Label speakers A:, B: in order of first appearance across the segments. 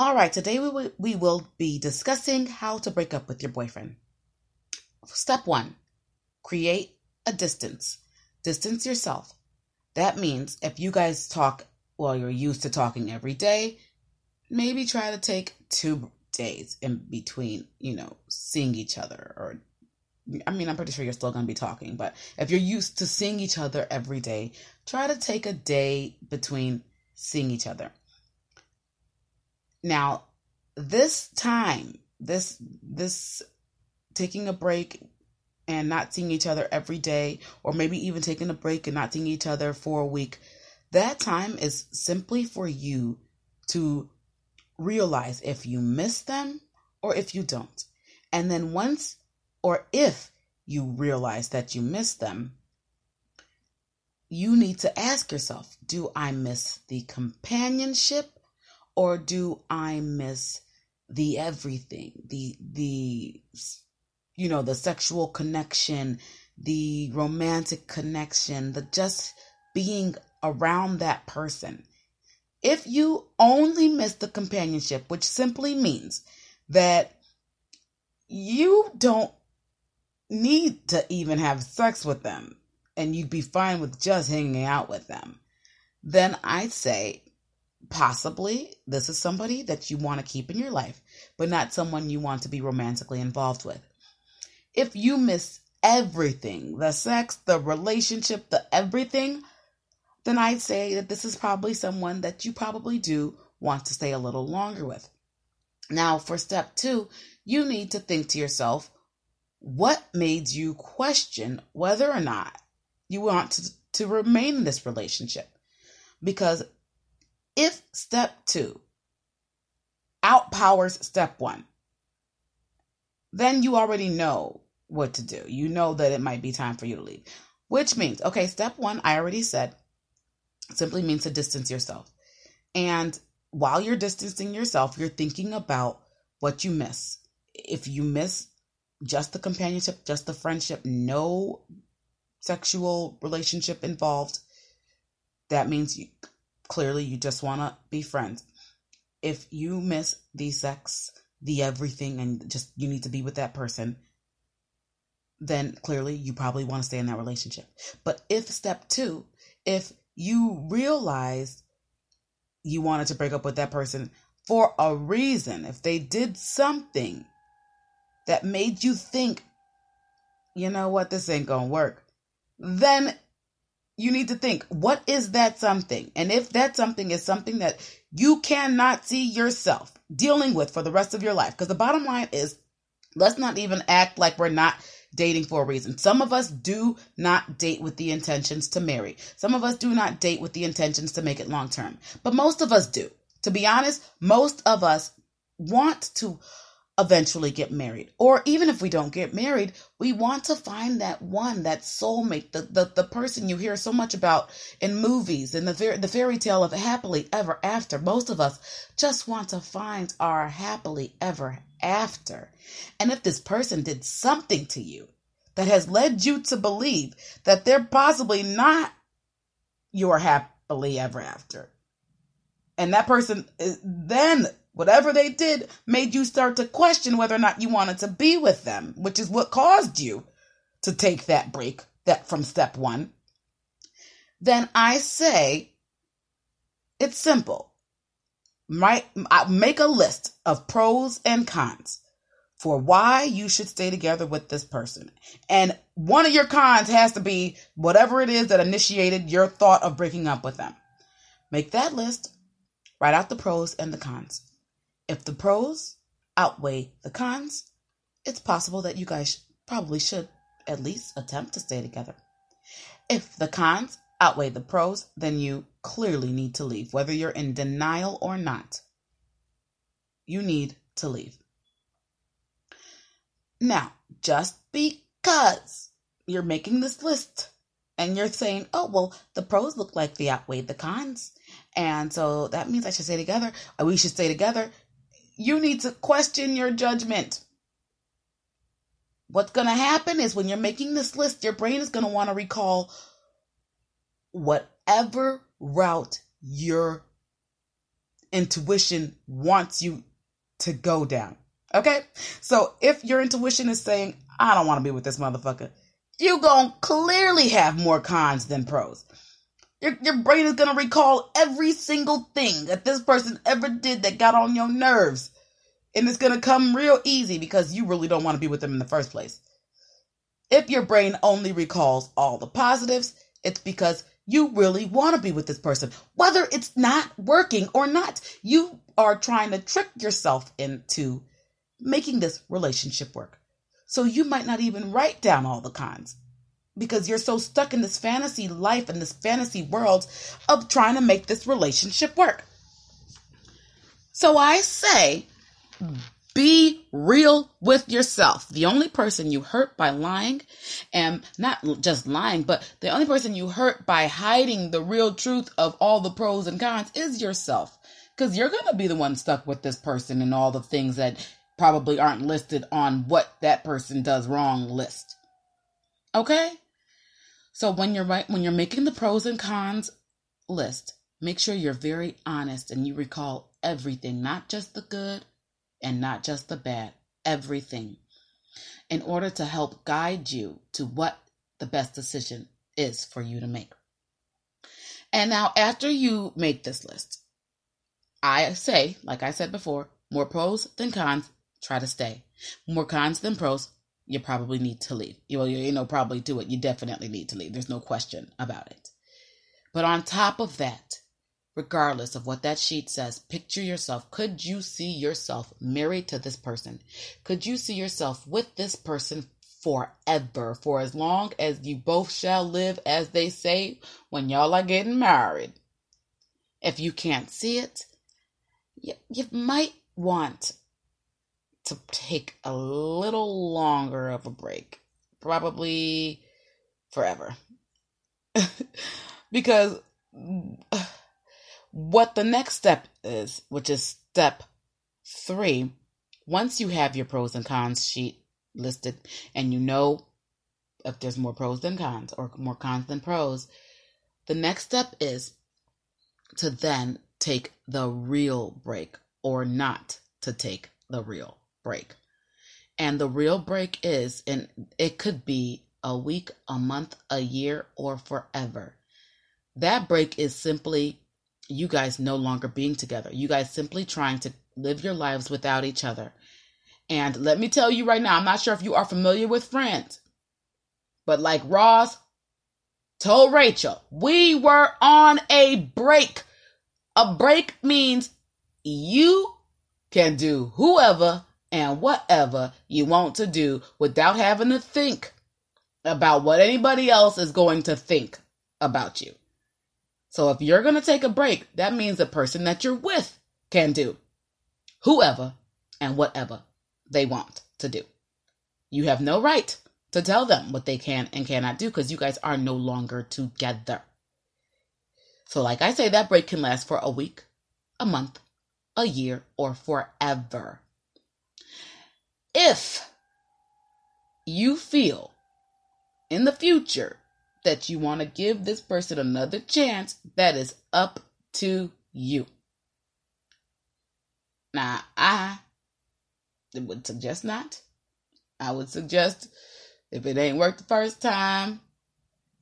A: All right, today we will, we will be discussing how to break up with your boyfriend. Step one create a distance. Distance yourself. That means if you guys talk, well, you're used to talking every day, maybe try to take two days in between, you know, seeing each other. Or, I mean, I'm pretty sure you're still going to be talking, but if you're used to seeing each other every day, try to take a day between seeing each other. Now, this time, this, this taking a break and not seeing each other every day, or maybe even taking a break and not seeing each other for a week, that time is simply for you to realize if you miss them or if you don't. And then once or if you realize that you miss them, you need to ask yourself do I miss the companionship or do I miss the everything, the, the you know, the sexual connection, the romantic connection, the just being around that person. If you only miss the companionship, which simply means that you don't need to even have sex with them and you'd be fine with just hanging out with them, then I'd say possibly this is somebody that you want to keep in your life, but not someone you want to be romantically involved with if you miss everything the sex, the relationship, the everything then I'd say that this is probably someone that you probably do want to stay a little longer with. Now, for step two, you need to think to yourself what made you question whether or not you want to, to remain in this relationship? Because if step two outpowers step one, then you already know what to do. You know that it might be time for you to leave. Which means, okay, step one, I already said, simply means to distance yourself. And while you're distancing yourself, you're thinking about what you miss. If you miss just the companionship, just the friendship, no sexual relationship involved, that means you clearly you just want to be friends. If you miss the sex, the everything and just you need to be with that person, then clearly you probably want to stay in that relationship. But if step two, if you realize you wanted to break up with that person for a reason, if they did something that made you think, you know what, this ain't gonna work, then you need to think, what is that something? And if that something is something that you cannot see yourself dealing with for the rest of your life, because the bottom line is, let's not even act like we're not dating for a reason. Some of us do not date with the intentions to marry. Some of us do not date with the intentions to make it long term. But most of us do. To be honest, most of us want to eventually get married. Or even if we don't get married, we want to find that one, that soulmate, the, the, the person you hear so much about in movies and the, the fairy tale of happily ever after. Most of us just want to find our happily ever after. And if this person did something to you that has led you to believe that they're possibly not your happily ever after, and that person is then Whatever they did made you start to question whether or not you wanted to be with them, which is what caused you to take that break that from step 1. Then I say it's simple. Right, uh, make a list of pros and cons for why you should stay together with this person. And one of your cons has to be whatever it is that initiated your thought of breaking up with them. Make that list, write out the pros and the cons. If the pros outweigh the cons, it's possible that you guys probably should at least attempt to stay together. If the cons outweigh the pros, then you clearly need to leave. Whether you're in denial or not, you need to leave. Now, just because you're making this list and you're saying, oh, well, the pros look like they outweigh the cons. And so that means I should stay together. We should stay together you need to question your judgment. What's going to happen is when you're making this list, your brain is going to want to recall whatever route you're intuition wants you to go down. Okay? So if your intuition is saying, I don't want to be with this motherfucker, you're gonna clearly have more cons than pros. Your, your brain is gonna recall every single thing that this person ever did that got on your nerves. And it's gonna come real easy because you really don't want to be with them in the first place. If your brain only recalls all the positives, it's because you really want to be with this person, whether it's not working or not. You are trying to trick yourself into making this relationship work. So you might not even write down all the cons because you're so stuck in this fantasy life and this fantasy world of trying to make this relationship work. So I say, be real with yourself. The only person you hurt by lying, and not just lying, but the only person you hurt by hiding the real truth of all the pros and cons is yourself. Because you're going to be the one stuck with this person and all the things that probably aren't listed on what that person does wrong list. Okay? So when you're right, when you're making the pros and cons list, make sure you're very honest and you recall everything, not just the good and not just the bad, everything, in order to help guide you to what the best decision is for you to make. And now, after you make this list, I say, like I said before, more pros than cons, try to stay. More cons than pros, you probably need to leave. You, you know, probably do it. You definitely need to leave. There's no question about it. But on top of that, regardless of what that sheet says, picture yourself. Could you see yourself married to this person? Could you see yourself with this person forever, for as long as you both shall live, as they say when y'all are getting married? If you can't see it, you, you might want to take a little longer of a break, probably forever. because what the next step is, which is step three, once you have your pros and cons sheet listed and you know if there's more pros than cons or more cons than pros, the next step is to then take the real break or not to take the real break. And the real break is, and it could be a week, a month, a year, or forever. That break is simply you guys no longer being together. You guys simply trying to live your lives without each other. And let me tell you right now, I'm not sure if you are familiar with Friends, but like Ross told Rachel, we were on a break. A break means you can do whoever and whatever you want to do without having to think about what anybody else is going to think about you. So if you're going to take a break, that means the person that you're with can do whoever and whatever they want to do. You have no right to tell them what they can and cannot do because you guys are no longer together. So, like I say, that break can last for a week, a month, a year, or forever. If you feel in the future that you want to give this person another chance, that is up to you. Now, I would suggest not. I would suggest if it ain't worked the first time,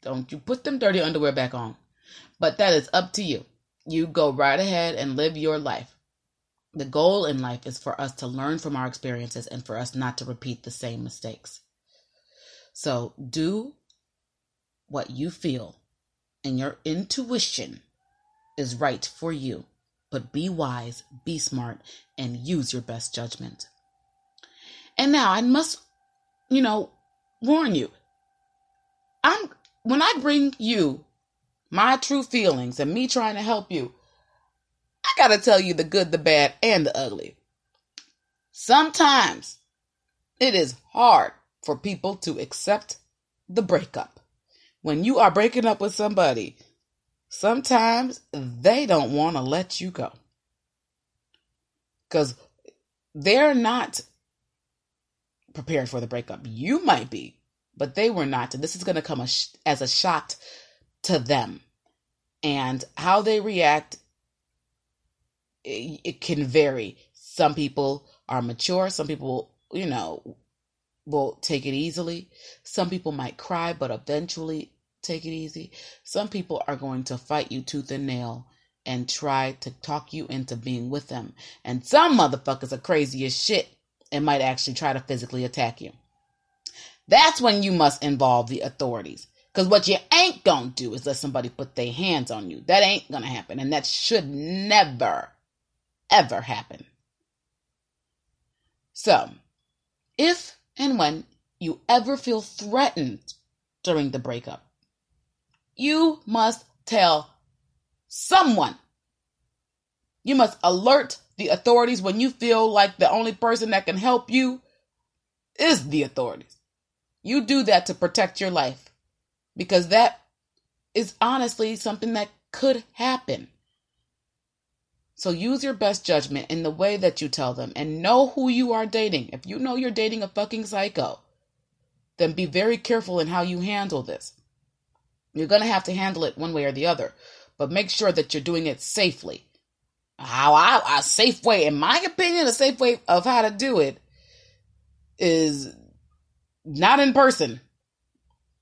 A: don't you put them dirty underwear back on. But that is up to you. You go right ahead and live your life. The goal in life is for us to learn from our experiences and for us not to repeat the same mistakes. So do what you feel and your intuition is right for you. But be wise, be smart, and use your best judgment. And now I must, you know, warn you. I'm when I bring you my true feelings and me trying to help you, I got to tell you the good, the bad, and the ugly. Sometimes it is hard for people to accept the breakup. When you are breaking up with somebody, sometimes they don't want to let you go. Because they're not prepared for the breakup. You might be, but they were not. And this is going to come as a shock to them. And how they react it, it can vary. Some people are mature, some people, you know, will take it easily. Some people might cry, but eventually take it easy. Some people are going to fight you tooth and nail and try to talk you into being with them. And some motherfuckers are crazy as shit and might actually try to physically attack you. That's when you must involve the authorities. Because what you ain't gonna do is let somebody put their hands on you. That ain't gonna happen. And that should never, ever happen. So, if and when you ever feel threatened during the breakup, you must tell someone. You must alert the authorities when you feel like the only person that can help you is the authorities. You do that to protect your life because that is honestly something that could happen. So use your best judgment in the way that you tell them and know who you are dating. If you know you're dating a fucking psycho, then be very careful in how you handle this. You're going to have to handle it one way or the other, but make sure that you're doing it safely. How I, a safe way, in my opinion, a safe way of how to do it is not in person.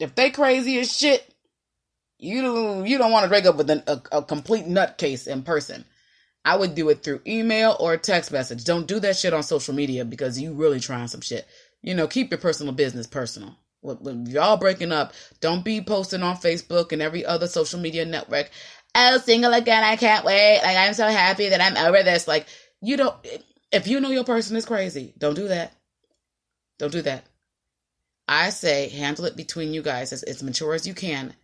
A: If they crazy as shit, you don't you don't want to break up with an, a, a complete nutcase in person. I would do it through email or text message. Don't do that shit on social media because you really trying some shit. You know, keep your personal business personal. When y'all breaking up, don't be posting on Facebook and every other social media network. Oh, single again. I can't wait. Like, I'm so happy that I'm over this. Like, you don't, if you know your person is crazy, don't do that. Don't do that. I say handle it between you guys as, as mature as you can.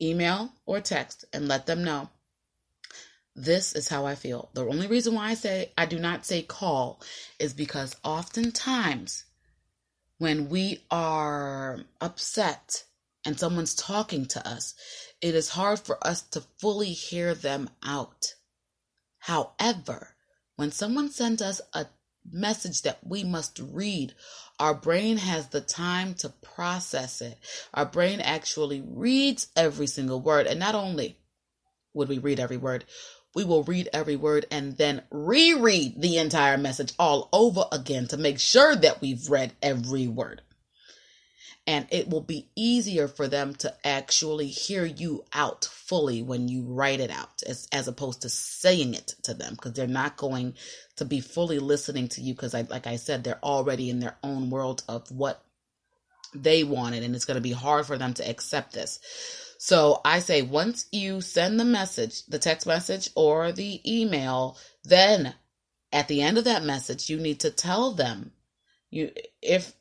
A: Email or text and let them know this is how I feel. The only reason why I say I do not say call is because oftentimes when we are upset and someone's talking to us, it is hard for us to fully hear them out. However, when someone sends us a message that we must read, our brain has the time to process it. Our brain actually reads every single word. And not only would we read every word, we will read every word and then reread the entire message all over again to make sure that we've read every word. And it will be easier for them to actually hear you out fully when you write it out, as, as opposed to saying it to them, because they're not going to be fully listening to you. Because, like I said, they're already in their own world of what they wanted, and it's going to be hard for them to accept this. So I say once you send the message, the text message or the email, then at the end of that message, you need to tell them you if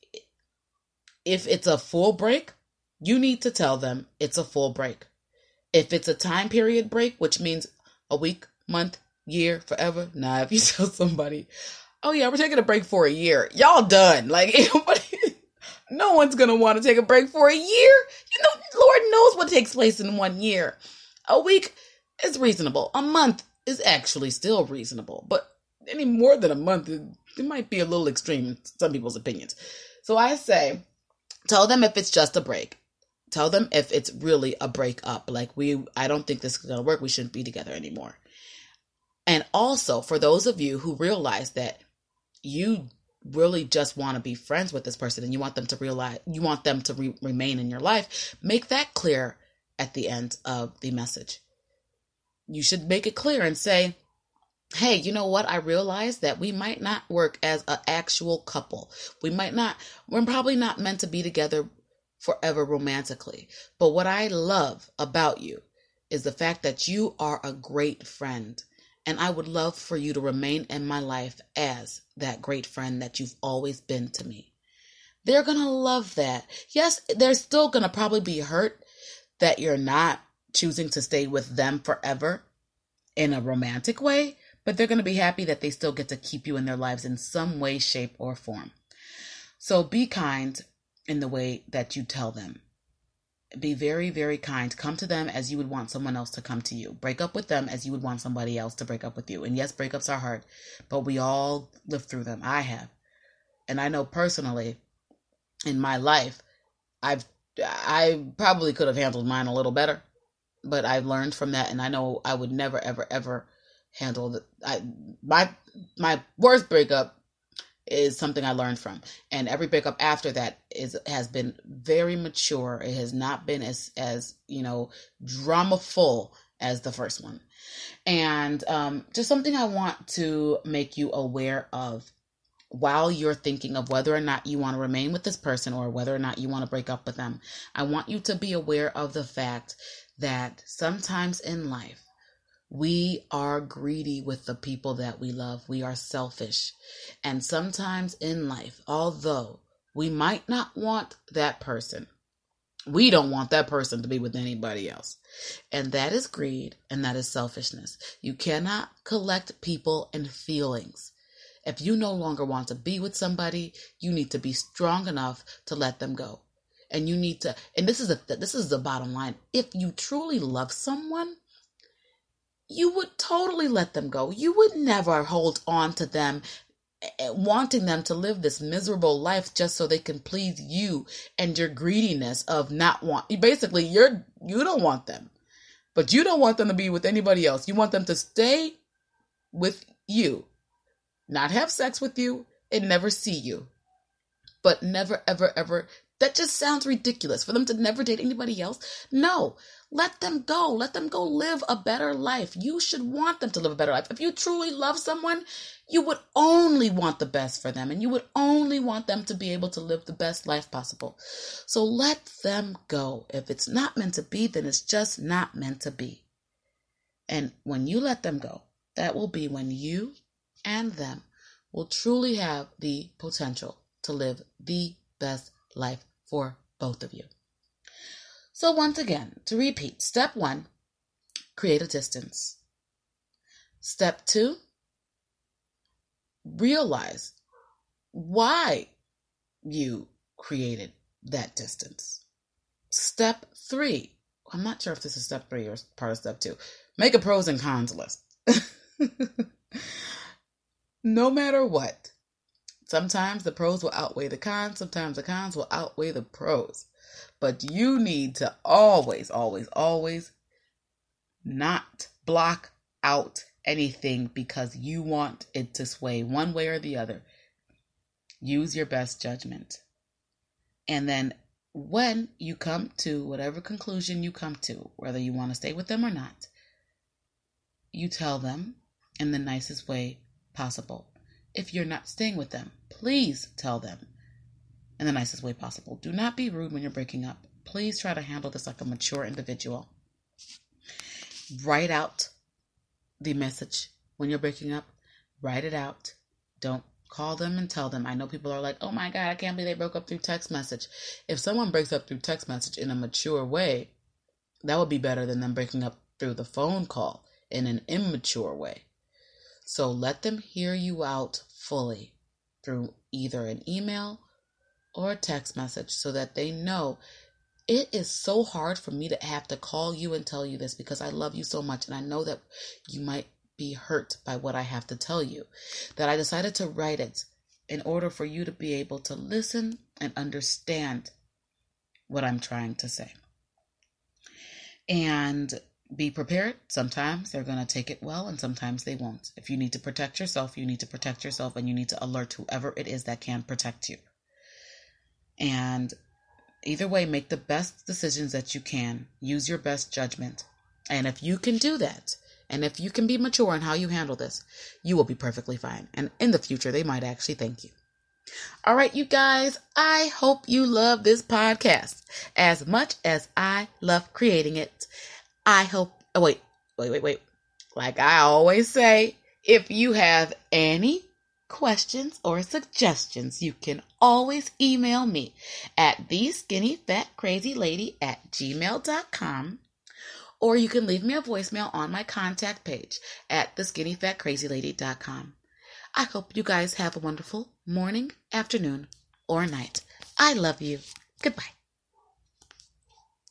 A: if it's a full break, you need to tell them it's a full break. If it's a time period break, which means a week, month, year, forever. Nah, if you tell somebody, oh yeah, we're taking a break for a year, y'all done. Like no one's gonna want to take a break for a year. You know, Lord knows what takes place in one year. A week is reasonable. A month is actually still reasonable, but any more than a month, it, it might be a little extreme in some people's opinions. So I say, tell them if it's just a break. Tell them if it's really a breakup. Like we, I don't think this is gonna work. We shouldn't be together anymore. And also, for those of you who realize that you really just want to be friends with this person and you want them to realize you want them to re- remain in your life make that clear at the end of the message. You should make it clear and say hey you know what? I realize that we might not work as an actual couple. We might not we're probably not meant to be together forever romantically. But what i love about you is the fact that you are a great friend and I would love for you to remain in my life as that great friend that you've always been to me. They're going to love that. Yes, they're still going to probably be hurt that you're not choosing to stay with them forever in a romantic way, but they're going to be happy that they still get to keep you in their lives in some way, shape, or form. So be kind in the way that you tell them be very, very kind. Come to them as you would want someone else to come to you. Break up with them as you would want somebody else to break up with you. And yes, breakups are hard, but we all live through them. I have. And I know personally in my life, I've I probably could have handled mine a little better, but I've learned from that and I know I would never ever ever handle the I, my my worst breakup is something I learned from, and every breakup after that is has been very mature. It has not been as as you know drama full as the first one, and um, just something I want to make you aware of while you're thinking of whether or not you want to remain with this person or whether or not you want to break up with them. I want you to be aware of the fact that sometimes in life we are greedy with the people that we love. We are selfish. And sometimes in life, although we might not want that person, we don't want that person to be with anybody else. And that is greed and that is selfishness. You cannot collect people and feelings. If you no longer want to be with somebody, you need to be strong enough to let them go. And you need to and this is a this is the bottom line. If you truly love someone, you would totally let them go. You would never hold on to them eh, eh, wanting them to live this miserable life just so they can please you and your greediness of not want basically you're you don't want them. But you don't want them to be with anybody else. You want them to stay with you. Not have sex with you and never see you. But never ever ever that just sounds ridiculous for them to never date anybody else no let them go. Let them go live a better life. You should want them to live a better life. If you truly love someone, you would only want the best for them and you would only want them to be able to live the best life possible. So let them go. If it's not meant to be, then it's just not meant to be. And when you let them go, that will be when you and them will truly have the potential to live the best life for both of you. So, once again, to repeat step one, create a distance. Step two, realize why you created that distance. Step three, I'm not sure if this is step three or part of step two, make a pros and cons list. no matter what, sometimes the pros will outweigh the cons, sometimes the cons will outweigh the pros. But you need to always, always, always not block out anything because you want it to sway one way or the other. Use your best judgment. And then when you come to whatever conclusion you come to, whether you want to stay with them or not, you tell them in the nicest way possible. If you're not staying with them, please tell them in the nicest way possible. Do not be rude when you're breaking up. Please try to handle this like a mature individual. Write out the message when you're breaking up. Write it out. Don't call them and tell them. I know people are like, oh my God, I can't believe they broke up through text message. If someone breaks up through text message in a mature way, that would be better than them breaking up through the phone call in an immature way. So let them hear you out fully through either an email or a text message so that they know it is so hard for me to have to call you and tell you this because I love you so much and I know that you might be hurt by what I have to tell you that I decided to write it in order for you to be able to listen and understand what I'm trying to say. And be prepared. Sometimes they're going to take it well, and sometimes they won't. If you need to protect yourself, you need to protect yourself, and you need to alert whoever it is that can protect you. And either way, make the best decisions that you can. Use your best judgment. And if you can do that, and if you can be mature in how you handle this, you will be perfectly fine. And in the future, they might actually thank you. All right, you guys, I hope you love this podcast as much as I love creating it. I hope, oh, wait, wait, wait, wait. Like I always say, if you have any questions, or suggestions, you can always email me at the skinny fat crazy lady at gmail.com or you can leave me a voicemail on my contact page at the skinny fat crazy lady.com. I hope you guys have a wonderful morning, afternoon, or night. I love you. Goodbye.